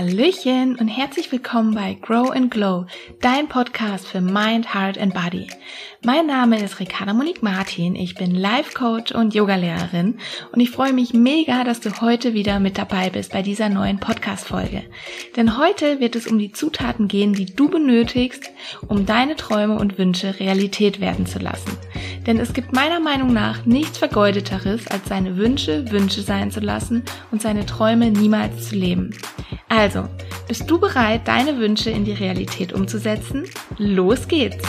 Hallöchen und herzlich willkommen bei Grow and Glow, dein Podcast für Mind, Heart and Body. Mein Name ist Ricarda Monique Martin, ich bin Life Coach und Yogalehrerin und ich freue mich mega, dass du heute wieder mit dabei bist bei dieser neuen Podcast Folge. Denn heute wird es um die Zutaten gehen, die du benötigst, um deine Träume und Wünsche Realität werden zu lassen. Denn es gibt meiner Meinung nach nichts vergeudeteres, als seine Wünsche Wünsche sein zu lassen und seine Träume niemals zu leben. Also, bist du bereit, deine Wünsche in die Realität umzusetzen? Los geht's!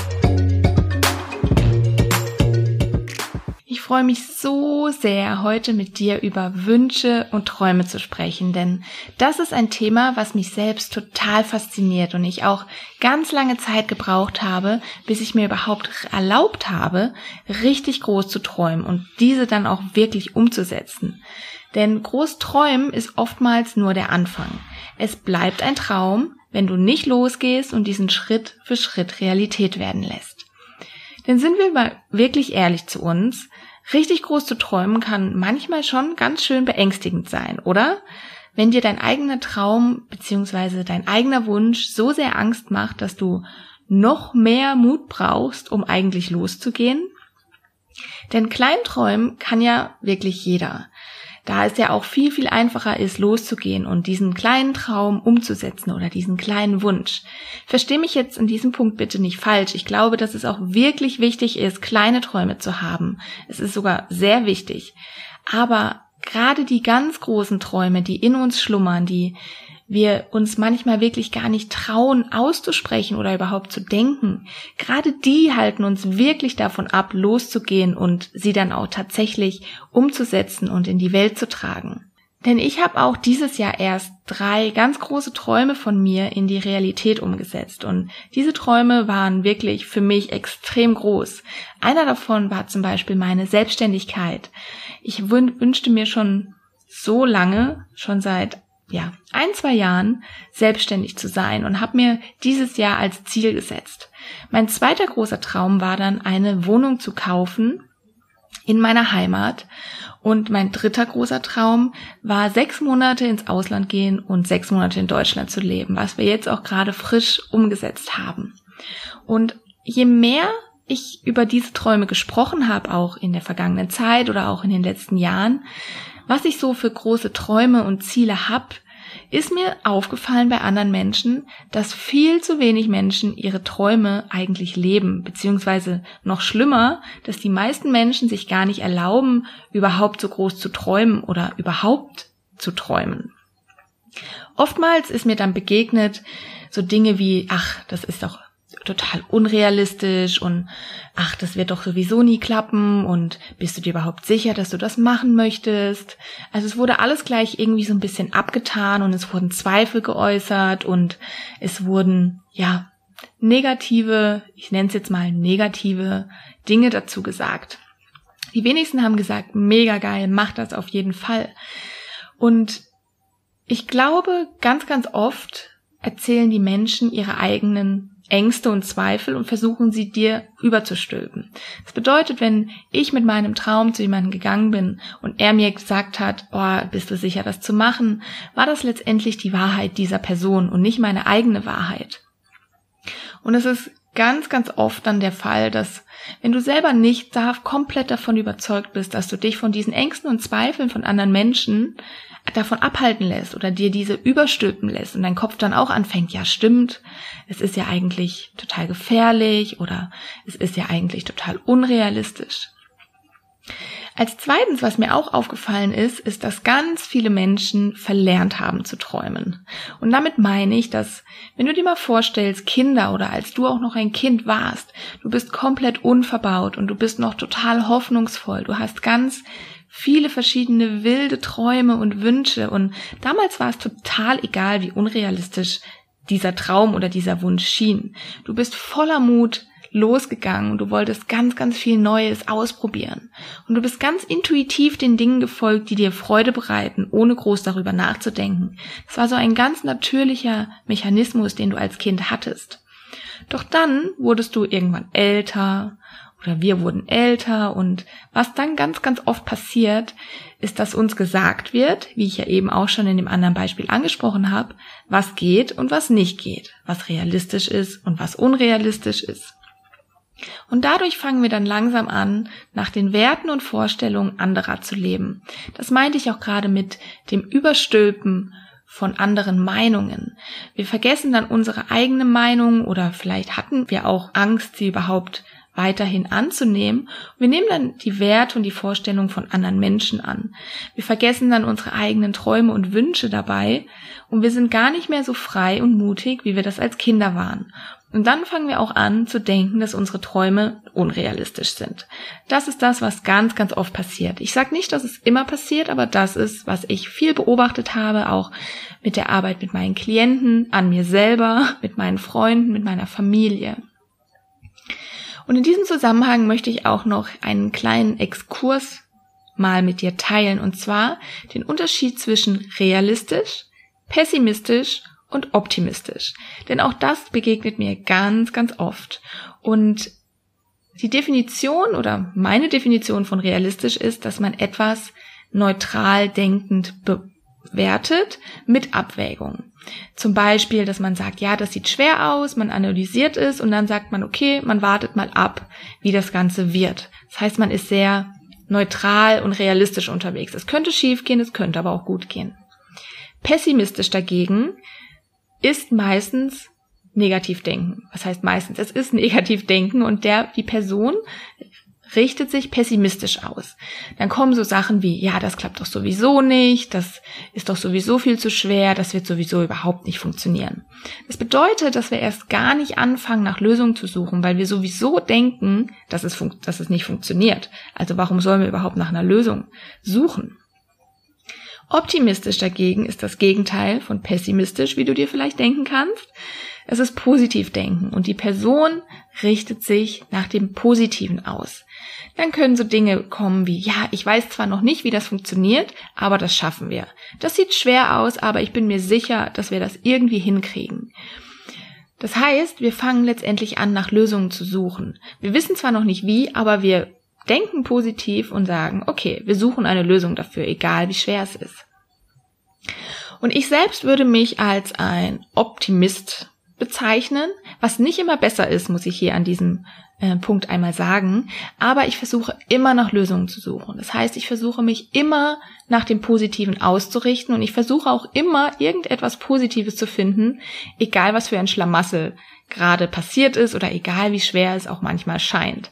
Ich freue mich so sehr, heute mit dir über Wünsche und Träume zu sprechen, denn das ist ein Thema, was mich selbst total fasziniert und ich auch ganz lange Zeit gebraucht habe, bis ich mir überhaupt erlaubt habe, richtig groß zu träumen und diese dann auch wirklich umzusetzen. Denn groß träumen ist oftmals nur der Anfang. Es bleibt ein Traum, wenn du nicht losgehst und diesen Schritt für Schritt Realität werden lässt. Denn sind wir mal wirklich ehrlich zu uns, richtig groß zu träumen kann manchmal schon ganz schön beängstigend sein, oder? Wenn dir dein eigener Traum bzw. dein eigener Wunsch so sehr Angst macht, dass du noch mehr Mut brauchst, um eigentlich loszugehen? Denn Kleinträumen kann ja wirklich jeder da es ja auch viel, viel einfacher ist, loszugehen und diesen kleinen Traum umzusetzen oder diesen kleinen Wunsch. Versteh mich jetzt in diesem Punkt bitte nicht falsch. Ich glaube, dass es auch wirklich wichtig ist, kleine Träume zu haben. Es ist sogar sehr wichtig. Aber gerade die ganz großen Träume, die in uns schlummern, die wir uns manchmal wirklich gar nicht trauen auszusprechen oder überhaupt zu denken, gerade die halten uns wirklich davon ab, loszugehen und sie dann auch tatsächlich umzusetzen und in die Welt zu tragen. Denn ich habe auch dieses Jahr erst drei ganz große Träume von mir in die Realität umgesetzt. Und diese Träume waren wirklich für mich extrem groß. Einer davon war zum Beispiel meine Selbstständigkeit. Ich wünschte mir schon so lange, schon seit ja, ein, zwei Jahren selbstständig zu sein und habe mir dieses Jahr als Ziel gesetzt. Mein zweiter großer Traum war dann, eine Wohnung zu kaufen in meiner Heimat. Und mein dritter großer Traum war, sechs Monate ins Ausland gehen und sechs Monate in Deutschland zu leben, was wir jetzt auch gerade frisch umgesetzt haben. Und je mehr ich über diese Träume gesprochen habe, auch in der vergangenen Zeit oder auch in den letzten Jahren, was ich so für große Träume und Ziele habe, ist mir aufgefallen bei anderen Menschen, dass viel zu wenig Menschen ihre Träume eigentlich leben, beziehungsweise noch schlimmer, dass die meisten Menschen sich gar nicht erlauben, überhaupt so groß zu träumen oder überhaupt zu träumen. Oftmals ist mir dann begegnet so Dinge wie, ach, das ist doch total unrealistisch und ach, das wird doch sowieso nie klappen und bist du dir überhaupt sicher, dass du das machen möchtest? Also es wurde alles gleich irgendwie so ein bisschen abgetan und es wurden Zweifel geäußert und es wurden, ja, negative, ich nenne es jetzt mal negative Dinge dazu gesagt. Die wenigsten haben gesagt, mega geil, mach das auf jeden Fall. Und ich glaube, ganz, ganz oft erzählen die Menschen ihre eigenen Ängste und Zweifel und versuchen sie dir überzustülpen. Das bedeutet, wenn ich mit meinem Traum zu jemandem gegangen bin und er mir gesagt hat, oh, bist du sicher, das zu machen, war das letztendlich die Wahrheit dieser Person und nicht meine eigene Wahrheit. Und es ist ganz, ganz oft dann der Fall, dass wenn du selber nicht da komplett davon überzeugt bist, dass du dich von diesen Ängsten und Zweifeln von anderen Menschen davon abhalten lässt oder dir diese überstülpen lässt und dein Kopf dann auch anfängt, ja stimmt, es ist ja eigentlich total gefährlich oder es ist ja eigentlich total unrealistisch. Als zweitens, was mir auch aufgefallen ist, ist, dass ganz viele Menschen verlernt haben zu träumen. Und damit meine ich, dass, wenn du dir mal vorstellst, Kinder oder als du auch noch ein Kind warst, du bist komplett unverbaut und du bist noch total hoffnungsvoll, du hast ganz viele verschiedene wilde Träume und Wünsche und damals war es total egal, wie unrealistisch dieser Traum oder dieser Wunsch schien. Du bist voller Mut losgegangen und du wolltest ganz, ganz viel Neues ausprobieren. Und du bist ganz intuitiv den Dingen gefolgt, die dir Freude bereiten, ohne groß darüber nachzudenken. Es war so ein ganz natürlicher Mechanismus, den du als Kind hattest. Doch dann wurdest du irgendwann älter oder wir wurden älter und was dann ganz, ganz oft passiert, ist, dass uns gesagt wird, wie ich ja eben auch schon in dem anderen Beispiel angesprochen habe, was geht und was nicht geht, was realistisch ist und was unrealistisch ist. Und dadurch fangen wir dann langsam an, nach den Werten und Vorstellungen anderer zu leben. Das meinte ich auch gerade mit dem Überstülpen von anderen Meinungen. Wir vergessen dann unsere eigene Meinung oder vielleicht hatten wir auch Angst, sie überhaupt weiterhin anzunehmen. Wir nehmen dann die Werte und die Vorstellungen von anderen Menschen an. Wir vergessen dann unsere eigenen Träume und Wünsche dabei und wir sind gar nicht mehr so frei und mutig, wie wir das als Kinder waren. Und dann fangen wir auch an zu denken, dass unsere Träume unrealistisch sind. Das ist das, was ganz, ganz oft passiert. Ich sage nicht, dass es immer passiert, aber das ist, was ich viel beobachtet habe, auch mit der Arbeit mit meinen Klienten, an mir selber, mit meinen Freunden, mit meiner Familie. Und in diesem Zusammenhang möchte ich auch noch einen kleinen Exkurs mal mit dir teilen, und zwar den Unterschied zwischen realistisch, pessimistisch und optimistisch. Denn auch das begegnet mir ganz, ganz oft. Und die Definition oder meine Definition von realistisch ist, dass man etwas neutral denkend bewertet mit Abwägung. Zum Beispiel, dass man sagt, ja, das sieht schwer aus, man analysiert es und dann sagt man, okay, man wartet mal ab, wie das Ganze wird. Das heißt, man ist sehr neutral und realistisch unterwegs. Es könnte schief gehen, es könnte aber auch gut gehen. Pessimistisch dagegen ist meistens negativ denken. Was heißt meistens? Es ist negativ denken und der, die Person richtet sich pessimistisch aus. Dann kommen so Sachen wie, ja, das klappt doch sowieso nicht, das ist doch sowieso viel zu schwer, das wird sowieso überhaupt nicht funktionieren. Das bedeutet, dass wir erst gar nicht anfangen, nach Lösungen zu suchen, weil wir sowieso denken, dass es, dass es nicht funktioniert. Also warum sollen wir überhaupt nach einer Lösung suchen? Optimistisch dagegen ist das Gegenteil von pessimistisch, wie du dir vielleicht denken kannst. Es ist positiv denken und die Person richtet sich nach dem Positiven aus. Dann können so Dinge kommen wie, ja, ich weiß zwar noch nicht, wie das funktioniert, aber das schaffen wir. Das sieht schwer aus, aber ich bin mir sicher, dass wir das irgendwie hinkriegen. Das heißt, wir fangen letztendlich an, nach Lösungen zu suchen. Wir wissen zwar noch nicht wie, aber wir denken positiv und sagen, okay, wir suchen eine Lösung dafür, egal wie schwer es ist. Und ich selbst würde mich als ein Optimist bezeichnen, was nicht immer besser ist, muss ich hier an diesem äh, Punkt einmal sagen. Aber ich versuche immer nach Lösungen zu suchen. Das heißt, ich versuche mich immer nach dem Positiven auszurichten und ich versuche auch immer irgendetwas Positives zu finden, egal was für ein Schlamassel gerade passiert ist oder egal wie schwer es auch manchmal scheint.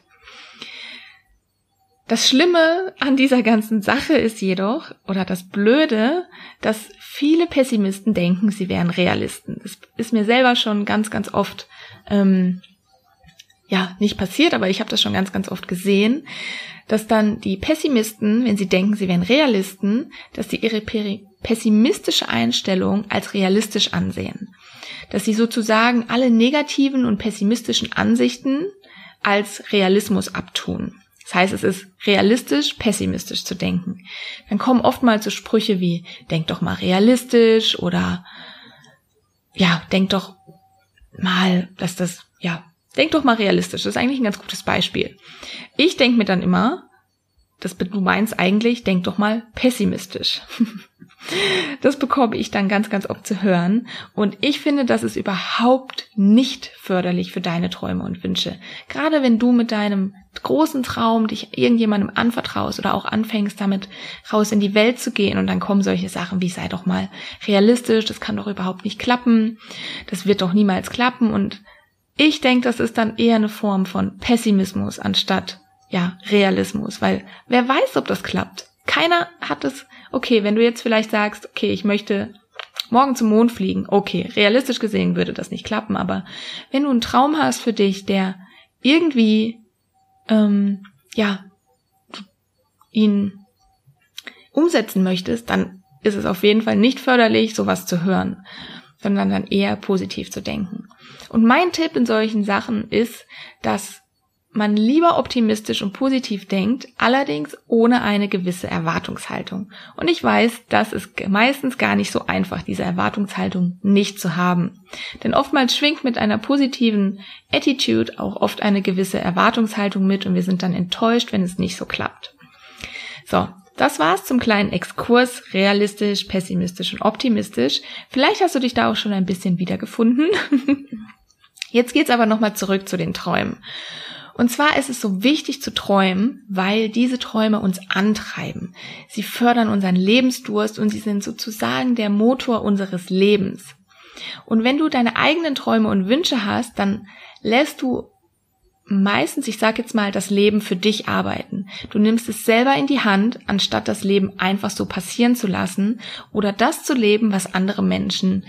Das Schlimme an dieser ganzen Sache ist jedoch, oder das Blöde, dass viele Pessimisten denken, sie wären Realisten. Das ist mir selber schon ganz, ganz oft, ähm, ja, nicht passiert, aber ich habe das schon ganz, ganz oft gesehen, dass dann die Pessimisten, wenn sie denken, sie wären Realisten, dass sie ihre pessimistische Einstellung als realistisch ansehen. Dass sie sozusagen alle negativen und pessimistischen Ansichten als Realismus abtun. Das heißt, es ist realistisch, pessimistisch zu denken. Dann kommen oftmals so Sprüche wie, denk doch mal realistisch oder ja, denk doch mal, dass das, ja, denk doch mal realistisch. Das ist eigentlich ein ganz gutes Beispiel. Ich denke mir dann immer, das, du meinst eigentlich, denk doch mal pessimistisch. Das bekomme ich dann ganz, ganz oft zu hören. Und ich finde, das ist überhaupt nicht förderlich für deine Träume und Wünsche. Gerade wenn du mit deinem großen Traum dich irgendjemandem anvertraust oder auch anfängst, damit raus in die Welt zu gehen und dann kommen solche Sachen wie sei doch mal realistisch, das kann doch überhaupt nicht klappen, das wird doch niemals klappen und ich denke, das ist dann eher eine Form von Pessimismus anstatt ja, Realismus, weil wer weiß, ob das klappt. Keiner hat es okay, wenn du jetzt vielleicht sagst, okay, ich möchte morgen zum Mond fliegen, okay, realistisch gesehen würde das nicht klappen, aber wenn du einen Traum hast für dich, der irgendwie, ähm, ja, ihn umsetzen möchtest, dann ist es auf jeden Fall nicht förderlich, sowas zu hören, sondern dann eher positiv zu denken. Und mein Tipp in solchen Sachen ist, dass man lieber optimistisch und positiv denkt, allerdings ohne eine gewisse Erwartungshaltung. Und ich weiß, das ist meistens gar nicht so einfach, diese Erwartungshaltung nicht zu haben. Denn oftmals schwingt mit einer positiven Attitude auch oft eine gewisse Erwartungshaltung mit und wir sind dann enttäuscht, wenn es nicht so klappt. So, das war's zum kleinen Exkurs, realistisch, pessimistisch und optimistisch. Vielleicht hast du dich da auch schon ein bisschen wiedergefunden. Jetzt geht's aber nochmal zurück zu den Träumen. Und zwar ist es so wichtig zu träumen, weil diese Träume uns antreiben. Sie fördern unseren Lebensdurst und sie sind sozusagen der Motor unseres Lebens. Und wenn du deine eigenen Träume und Wünsche hast, dann lässt du meistens, ich sag jetzt mal, das Leben für dich arbeiten. Du nimmst es selber in die Hand, anstatt das Leben einfach so passieren zu lassen oder das zu leben, was andere Menschen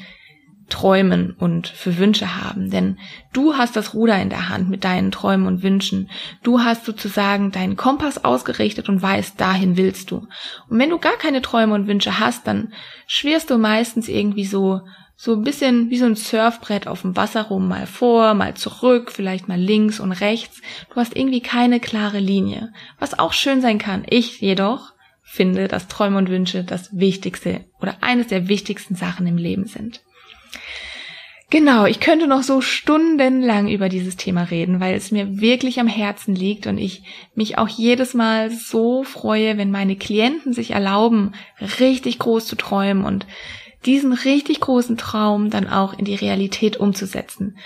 träumen und für Wünsche haben. Denn du hast das Ruder in der Hand mit deinen Träumen und Wünschen. Du hast sozusagen deinen Kompass ausgerichtet und weißt, dahin willst du. Und wenn du gar keine Träume und Wünsche hast, dann schwirrst du meistens irgendwie so so ein bisschen wie so ein Surfbrett auf dem Wasser rum, mal vor, mal zurück, vielleicht mal links und rechts. Du hast irgendwie keine klare Linie, was auch schön sein kann. Ich jedoch finde, dass Träume und Wünsche das Wichtigste oder eines der wichtigsten Sachen im Leben sind. Genau, ich könnte noch so stundenlang über dieses Thema reden, weil es mir wirklich am Herzen liegt und ich mich auch jedes Mal so freue, wenn meine Klienten sich erlauben, richtig groß zu träumen und diesen richtig großen Traum dann auch in die Realität umzusetzen.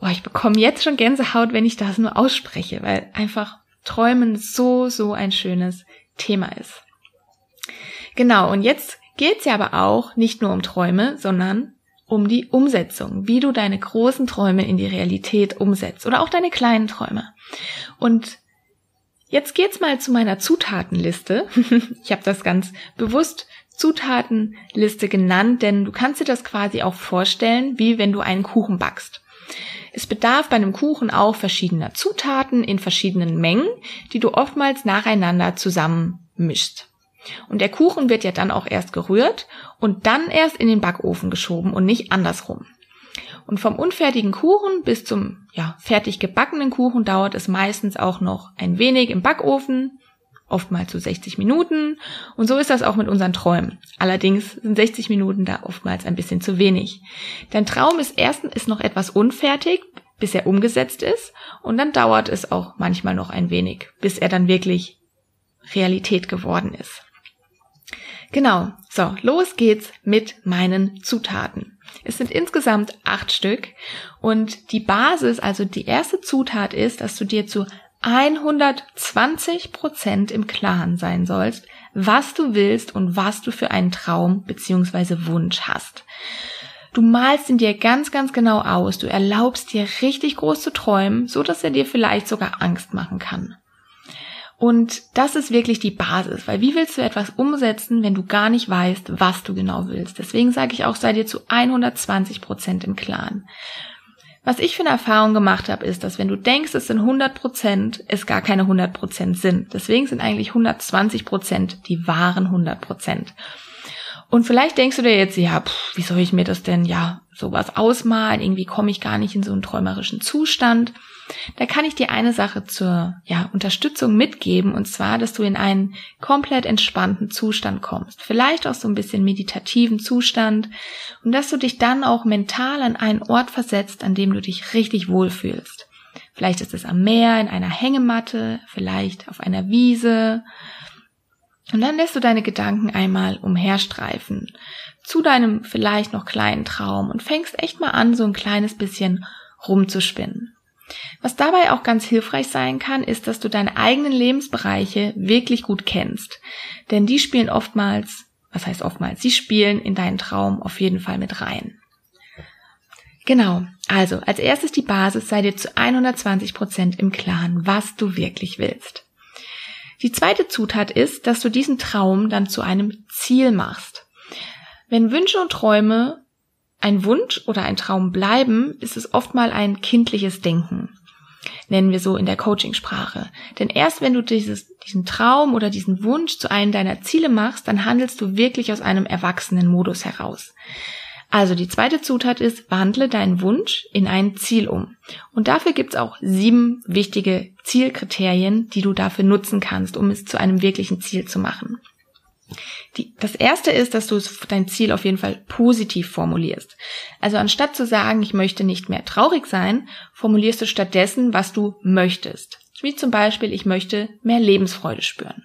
Boah, ich bekomme jetzt schon Gänsehaut, wenn ich das nur ausspreche, weil einfach Träumen so, so ein schönes Thema ist. Genau, und jetzt geht's ja aber auch nicht nur um Träume, sondern um die Umsetzung, wie du deine großen Träume in die Realität umsetzt oder auch deine kleinen Träume. Und jetzt geht's mal zu meiner Zutatenliste. ich habe das ganz bewusst Zutatenliste genannt, denn du kannst dir das quasi auch vorstellen, wie wenn du einen Kuchen backst. Es bedarf bei einem Kuchen auch verschiedener Zutaten in verschiedenen Mengen, die du oftmals nacheinander zusammenmischst. Und der Kuchen wird ja dann auch erst gerührt und dann erst in den Backofen geschoben und nicht andersrum. Und vom unfertigen Kuchen bis zum ja, fertig gebackenen Kuchen dauert es meistens auch noch ein wenig im Backofen, oftmals so 60 Minuten. Und so ist das auch mit unseren Träumen. Allerdings sind 60 Minuten da oftmals ein bisschen zu wenig. Dein Traum ist erstens ist noch etwas unfertig, bis er umgesetzt ist. Und dann dauert es auch manchmal noch ein wenig, bis er dann wirklich Realität geworden ist. Genau, so, los geht's mit meinen Zutaten. Es sind insgesamt acht Stück und die Basis, also die erste Zutat ist, dass du dir zu 120 Prozent im Klaren sein sollst, was du willst und was du für einen Traum beziehungsweise Wunsch hast. Du malst ihn dir ganz, ganz genau aus. Du erlaubst dir richtig groß zu träumen, so dass er dir vielleicht sogar Angst machen kann. Und das ist wirklich die Basis, weil wie willst du etwas umsetzen, wenn du gar nicht weißt, was du genau willst? Deswegen sage ich auch, sei dir zu 120 Prozent im Klaren. Was ich für eine Erfahrung gemacht habe, ist, dass wenn du denkst, es sind 100 Prozent, es gar keine 100 Prozent sind. Deswegen sind eigentlich 120 Prozent die wahren 100 Prozent. Und vielleicht denkst du dir jetzt, ja, pff, wie soll ich mir das denn, ja, sowas ausmalen? Irgendwie komme ich gar nicht in so einen träumerischen Zustand. Da kann ich dir eine Sache zur ja, Unterstützung mitgeben, und zwar, dass du in einen komplett entspannten Zustand kommst. Vielleicht auch so ein bisschen meditativen Zustand und dass du dich dann auch mental an einen Ort versetzt, an dem du dich richtig wohlfühlst. Vielleicht ist es am Meer, in einer Hängematte, vielleicht auf einer Wiese. Und dann lässt du deine Gedanken einmal umherstreifen zu deinem vielleicht noch kleinen Traum und fängst echt mal an, so ein kleines bisschen rumzuspinnen. Was dabei auch ganz hilfreich sein kann, ist, dass du deine eigenen Lebensbereiche wirklich gut kennst. Denn die spielen oftmals, was heißt oftmals, sie spielen in deinen Traum auf jeden Fall mit rein. Genau. Also, als erstes die Basis, sei dir zu 120 Prozent im Klaren, was du wirklich willst. Die zweite Zutat ist, dass du diesen Traum dann zu einem Ziel machst. Wenn Wünsche und Träume ein Wunsch oder ein Traum bleiben, ist es oft mal ein kindliches Denken. Nennen wir so in der Coachingsprache. Denn erst wenn du dieses, diesen Traum oder diesen Wunsch zu einem deiner Ziele machst, dann handelst du wirklich aus einem erwachsenen Modus heraus. Also die zweite Zutat ist, wandle deinen Wunsch in ein Ziel um. Und dafür gibt's auch sieben wichtige Zielkriterien, die du dafür nutzen kannst, um es zu einem wirklichen Ziel zu machen. Die, das erste ist, dass du dein Ziel auf jeden Fall positiv formulierst. Also anstatt zu sagen, ich möchte nicht mehr traurig sein, formulierst du stattdessen, was du möchtest. Wie zum Beispiel, ich möchte mehr Lebensfreude spüren.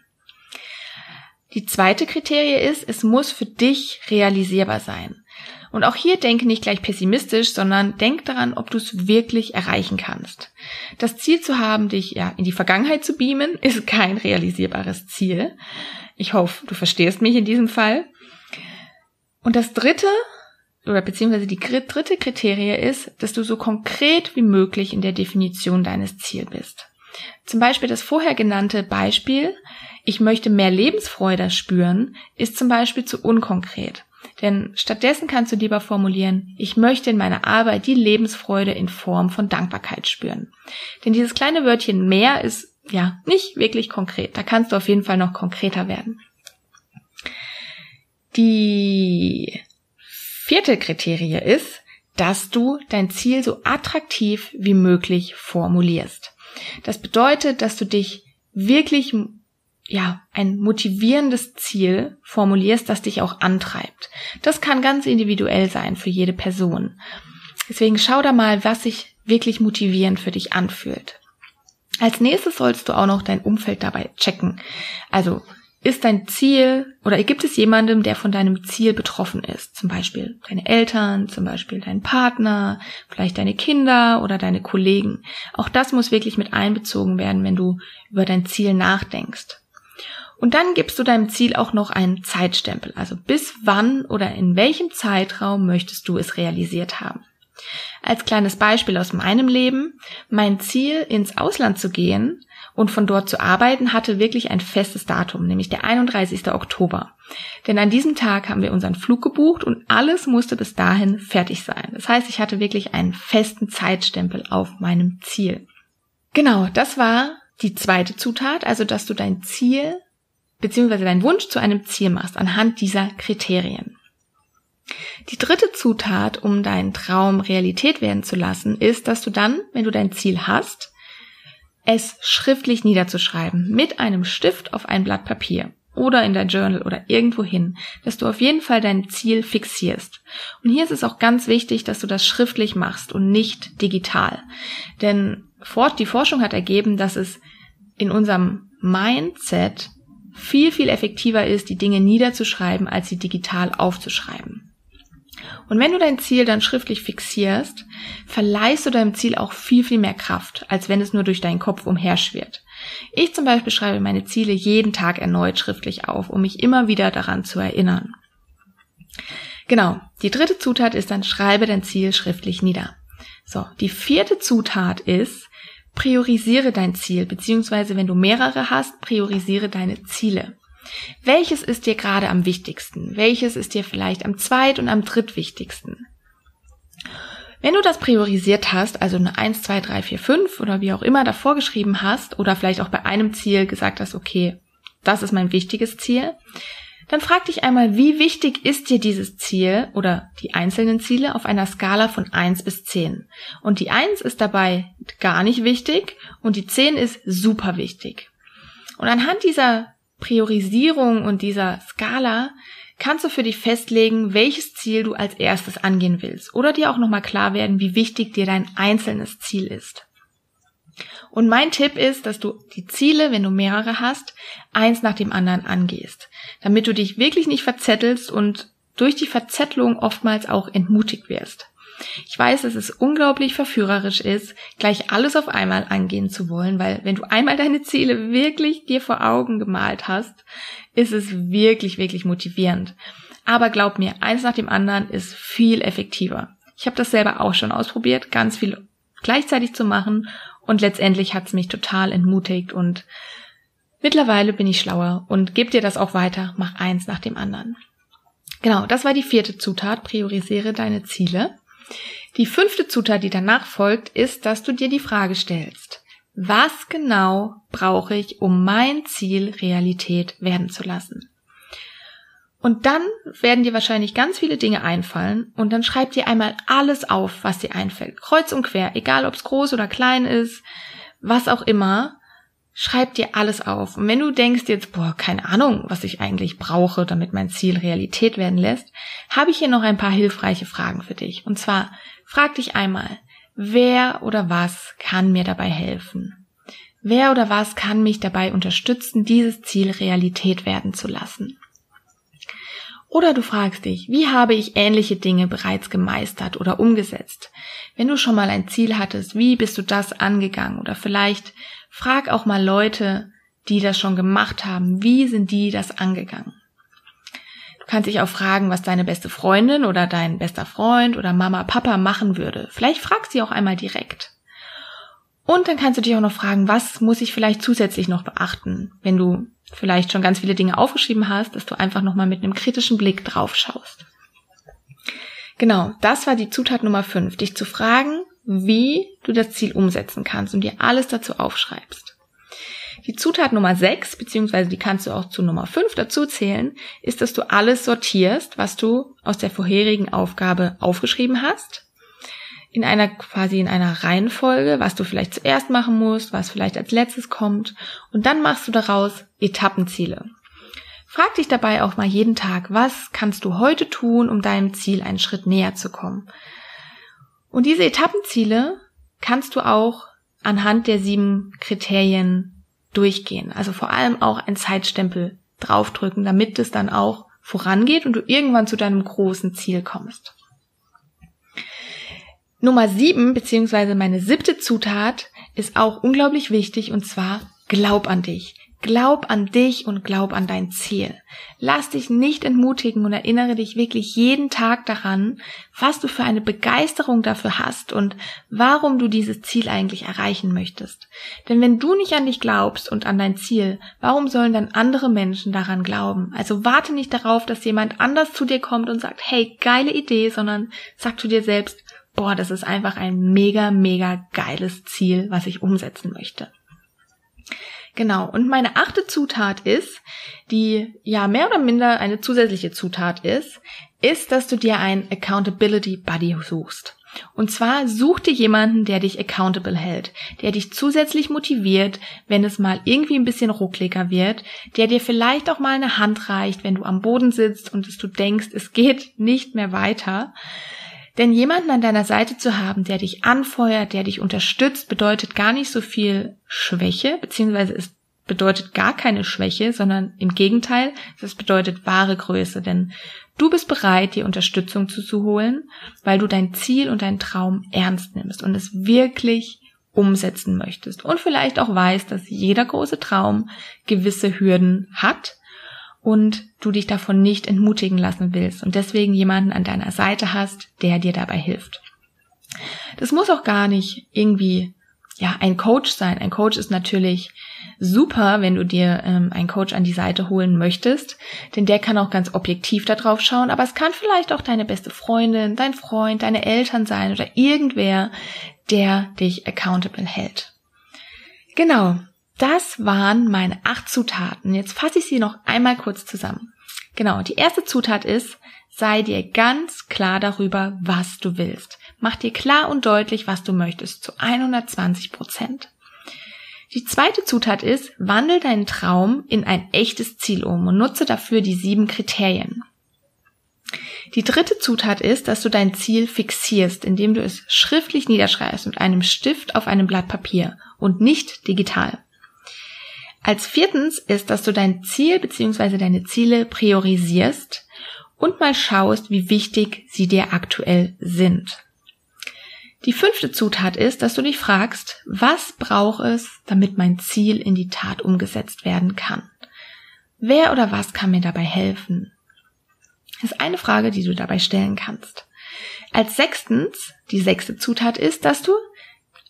Die zweite Kriterie ist, es muss für dich realisierbar sein. Und auch hier denke nicht gleich pessimistisch, sondern denk daran, ob du es wirklich erreichen kannst. Das Ziel zu haben, dich ja in die Vergangenheit zu beamen, ist kein realisierbares Ziel. Ich hoffe, du verstehst mich in diesem Fall. Und das dritte, oder beziehungsweise die dritte Kriterie ist, dass du so konkret wie möglich in der Definition deines Ziels bist. Zum Beispiel das vorher genannte Beispiel, ich möchte mehr Lebensfreude spüren, ist zum Beispiel zu unkonkret. Denn stattdessen kannst du lieber formulieren, ich möchte in meiner Arbeit die Lebensfreude in Form von Dankbarkeit spüren. Denn dieses kleine Wörtchen mehr ist ja, nicht wirklich konkret. Da kannst du auf jeden Fall noch konkreter werden. Die vierte Kriterie ist, dass du dein Ziel so attraktiv wie möglich formulierst. Das bedeutet, dass du dich wirklich ja, ein motivierendes Ziel formulierst, das dich auch antreibt. Das kann ganz individuell sein für jede Person. Deswegen schau da mal, was sich wirklich motivierend für dich anfühlt. Als nächstes sollst du auch noch dein Umfeld dabei checken. Also ist dein Ziel oder gibt es jemandem, der von deinem Ziel betroffen ist? Zum Beispiel deine Eltern, zum Beispiel dein Partner, vielleicht deine Kinder oder deine Kollegen. Auch das muss wirklich mit einbezogen werden, wenn du über dein Ziel nachdenkst. Und dann gibst du deinem Ziel auch noch einen Zeitstempel. Also bis wann oder in welchem Zeitraum möchtest du es realisiert haben? Als kleines Beispiel aus meinem Leben, mein Ziel, ins Ausland zu gehen und von dort zu arbeiten, hatte wirklich ein festes Datum, nämlich der 31. Oktober. Denn an diesem Tag haben wir unseren Flug gebucht und alles musste bis dahin fertig sein. Das heißt, ich hatte wirklich einen festen Zeitstempel auf meinem Ziel. Genau, das war die zweite Zutat, also dass du dein Ziel bzw. deinen Wunsch zu einem Ziel machst anhand dieser Kriterien. Die dritte Zutat, um deinen Traum Realität werden zu lassen, ist, dass du dann, wenn du dein Ziel hast, es schriftlich niederzuschreiben mit einem Stift auf ein Blatt Papier oder in dein Journal oder irgendwo hin, dass du auf jeden Fall dein Ziel fixierst. Und hier ist es auch ganz wichtig, dass du das schriftlich machst und nicht digital. Denn die Forschung hat ergeben, dass es in unserem Mindset viel, viel effektiver ist, die Dinge niederzuschreiben, als sie digital aufzuschreiben. Und wenn du dein Ziel dann schriftlich fixierst, verleihst du deinem Ziel auch viel, viel mehr Kraft, als wenn es nur durch deinen Kopf umherschwirrt. Ich zum Beispiel schreibe meine Ziele jeden Tag erneut schriftlich auf, um mich immer wieder daran zu erinnern. Genau, die dritte Zutat ist dann, schreibe dein Ziel schriftlich nieder. So, die vierte Zutat ist, priorisiere dein Ziel, beziehungsweise wenn du mehrere hast, priorisiere deine Ziele. Welches ist dir gerade am wichtigsten? Welches ist dir vielleicht am zweit- und am drittwichtigsten? Wenn du das priorisiert hast, also eine 1, 2, 3, 4, 5 oder wie auch immer davor geschrieben hast oder vielleicht auch bei einem Ziel gesagt hast, okay, das ist mein wichtiges Ziel, dann frag dich einmal, wie wichtig ist dir dieses Ziel oder die einzelnen Ziele auf einer Skala von 1 bis 10. Und die 1 ist dabei gar nicht wichtig und die 10 ist super wichtig. Und anhand dieser Priorisierung und dieser Skala kannst du für dich festlegen, welches Ziel du als erstes angehen willst oder dir auch nochmal klar werden, wie wichtig dir dein einzelnes Ziel ist. Und mein Tipp ist, dass du die Ziele, wenn du mehrere hast, eins nach dem anderen angehst, damit du dich wirklich nicht verzettelst und durch die Verzettelung oftmals auch entmutigt wirst. Ich weiß, dass es unglaublich verführerisch ist, gleich alles auf einmal angehen zu wollen, weil wenn du einmal deine Ziele wirklich dir vor Augen gemalt hast, ist es wirklich, wirklich motivierend. Aber glaub mir, eins nach dem anderen ist viel effektiver. Ich habe das selber auch schon ausprobiert, ganz viel gleichzeitig zu machen und letztendlich hat es mich total entmutigt und mittlerweile bin ich schlauer und gebe dir das auch weiter, mach eins nach dem anderen. Genau, das war die vierte Zutat, priorisiere deine Ziele. Die fünfte Zutat, die danach folgt, ist, dass du dir die Frage stellst, was genau brauche ich, um mein Ziel Realität werden zu lassen? Und dann werden dir wahrscheinlich ganz viele Dinge einfallen und dann schreib dir einmal alles auf, was dir einfällt. Kreuz und quer, egal ob es groß oder klein ist, was auch immer. Schreib dir alles auf. Und wenn du denkst jetzt, boah, keine Ahnung, was ich eigentlich brauche, damit mein Ziel Realität werden lässt, habe ich hier noch ein paar hilfreiche Fragen für dich. Und zwar, frag dich einmal, wer oder was kann mir dabei helfen? Wer oder was kann mich dabei unterstützen, dieses Ziel Realität werden zu lassen? Oder du fragst dich, wie habe ich ähnliche Dinge bereits gemeistert oder umgesetzt? Wenn du schon mal ein Ziel hattest, wie bist du das angegangen? Oder vielleicht frag auch mal Leute, die das schon gemacht haben, wie sind die das angegangen? Du kannst dich auch fragen, was deine beste Freundin oder dein bester Freund oder Mama, Papa machen würde. Vielleicht frag sie auch einmal direkt. Und dann kannst du dich auch noch fragen, was muss ich vielleicht zusätzlich noch beachten, wenn du vielleicht schon ganz viele Dinge aufgeschrieben hast, dass du einfach nochmal mit einem kritischen Blick drauf schaust. Genau, das war die Zutat Nummer 5, dich zu fragen, wie du das Ziel umsetzen kannst und dir alles dazu aufschreibst. Die Zutat Nummer 6, beziehungsweise die kannst du auch zu Nummer 5 dazu zählen, ist, dass du alles sortierst, was du aus der vorherigen Aufgabe aufgeschrieben hast in einer quasi in einer Reihenfolge, was du vielleicht zuerst machen musst, was vielleicht als letztes kommt und dann machst du daraus Etappenziele. Frag dich dabei auch mal jeden Tag, was kannst du heute tun, um deinem Ziel einen Schritt näher zu kommen. Und diese Etappenziele kannst du auch anhand der sieben Kriterien durchgehen. Also vor allem auch ein Zeitstempel draufdrücken, damit es dann auch vorangeht und du irgendwann zu deinem großen Ziel kommst. Nummer sieben, beziehungsweise meine siebte Zutat, ist auch unglaublich wichtig und zwar glaub an dich. Glaub an dich und glaub an dein Ziel. Lass dich nicht entmutigen und erinnere dich wirklich jeden Tag daran, was du für eine Begeisterung dafür hast und warum du dieses Ziel eigentlich erreichen möchtest. Denn wenn du nicht an dich glaubst und an dein Ziel, warum sollen dann andere Menschen daran glauben? Also warte nicht darauf, dass jemand anders zu dir kommt und sagt, hey, geile Idee, sondern sag zu dir selbst, boah, das ist einfach ein mega, mega geiles Ziel, was ich umsetzen möchte. Genau. Und meine achte Zutat ist, die ja mehr oder minder eine zusätzliche Zutat ist, ist, dass du dir einen Accountability Buddy suchst. Und zwar such dir jemanden, der dich accountable hält, der dich zusätzlich motiviert, wenn es mal irgendwie ein bisschen ruckliger wird, der dir vielleicht auch mal eine Hand reicht, wenn du am Boden sitzt und du denkst, es geht nicht mehr weiter. Denn jemanden an deiner Seite zu haben, der dich anfeuert, der dich unterstützt, bedeutet gar nicht so viel Schwäche, beziehungsweise es bedeutet gar keine Schwäche, sondern im Gegenteil, es bedeutet wahre Größe, denn du bist bereit, dir Unterstützung zu holen, weil du dein Ziel und deinen Traum ernst nimmst und es wirklich umsetzen möchtest. Und vielleicht auch weißt, dass jeder große Traum gewisse Hürden hat und du dich davon nicht entmutigen lassen willst und deswegen jemanden an deiner Seite hast, der dir dabei hilft. Das muss auch gar nicht irgendwie ja ein Coach sein. Ein Coach ist natürlich super, wenn du dir ähm, einen Coach an die Seite holen möchtest, denn der kann auch ganz objektiv da drauf schauen, aber es kann vielleicht auch deine beste Freundin, dein Freund, deine Eltern sein oder irgendwer, der dich accountable hält. Genau. Das waren meine acht Zutaten. Jetzt fasse ich sie noch einmal kurz zusammen. Genau, die erste Zutat ist, sei dir ganz klar darüber, was du willst. Mach dir klar und deutlich, was du möchtest, zu 120 Prozent. Die zweite Zutat ist, wandel deinen Traum in ein echtes Ziel um und nutze dafür die sieben Kriterien. Die dritte Zutat ist, dass du dein Ziel fixierst, indem du es schriftlich niederschreibst mit einem Stift auf einem Blatt Papier und nicht digital. Als viertens ist, dass du dein Ziel bzw. deine Ziele priorisierst und mal schaust, wie wichtig sie dir aktuell sind. Die fünfte Zutat ist, dass du dich fragst, was braucht es, damit mein Ziel in die Tat umgesetzt werden kann? Wer oder was kann mir dabei helfen? Das ist eine Frage, die du dabei stellen kannst. Als sechstens, die sechste Zutat ist, dass du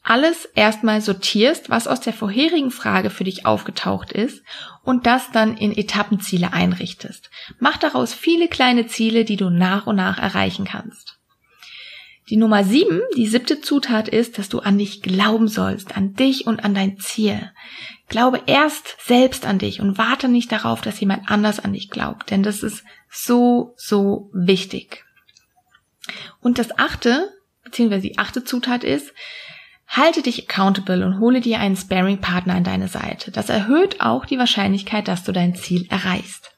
alles erstmal sortierst, was aus der vorherigen Frage für dich aufgetaucht ist und das dann in Etappenziele einrichtest. Mach daraus viele kleine Ziele, die du nach und nach erreichen kannst. Die Nummer sieben, die siebte Zutat ist, dass du an dich glauben sollst, an dich und an dein Ziel. Glaube erst selbst an dich und warte nicht darauf, dass jemand anders an dich glaubt, denn das ist so, so wichtig. Und das achte, beziehungsweise die achte Zutat ist, halte dich accountable und hole dir einen Sparing-Partner an deine Seite. Das erhöht auch die Wahrscheinlichkeit, dass du dein Ziel erreichst.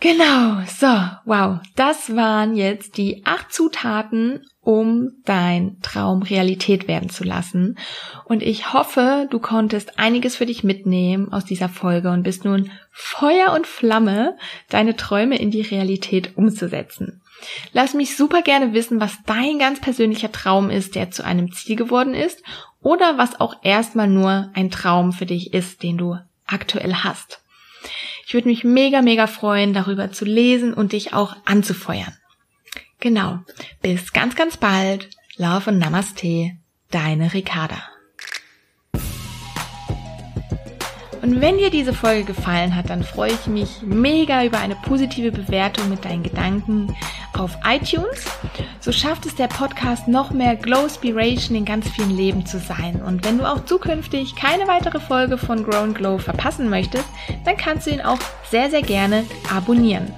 Genau, so, wow, das waren jetzt die acht Zutaten, um dein Traum Realität werden zu lassen. Und ich hoffe, du konntest einiges für dich mitnehmen aus dieser Folge und bist nun Feuer und Flamme, deine Träume in die Realität umzusetzen. Lass mich super gerne wissen, was dein ganz persönlicher Traum ist, der zu einem Ziel geworden ist, oder was auch erstmal nur ein Traum für dich ist, den du aktuell hast. Ich würde mich mega, mega freuen, darüber zu lesen und dich auch anzufeuern. Genau. Bis ganz, ganz bald. Love und Namaste. Deine Ricarda. Und wenn dir diese Folge gefallen hat, dann freue ich mich mega über eine positive Bewertung mit deinen Gedanken auf iTunes. So schafft es der Podcast noch mehr Glow Spiration in ganz vielen Leben zu sein. Und wenn du auch zukünftig keine weitere Folge von Grow Glow verpassen möchtest, dann kannst du ihn auch sehr, sehr gerne abonnieren.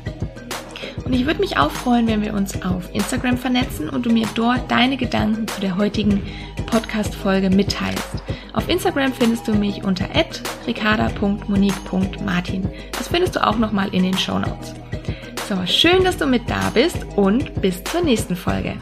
Und ich würde mich auch freuen, wenn wir uns auf Instagram vernetzen und du mir dort deine Gedanken zu der heutigen Podcast-Folge mitteilst. Auf Instagram findest du mich unter ricarda.monique.martin. Das findest du auch nochmal in den Show Notes. So, schön, dass du mit da bist und bis zur nächsten Folge.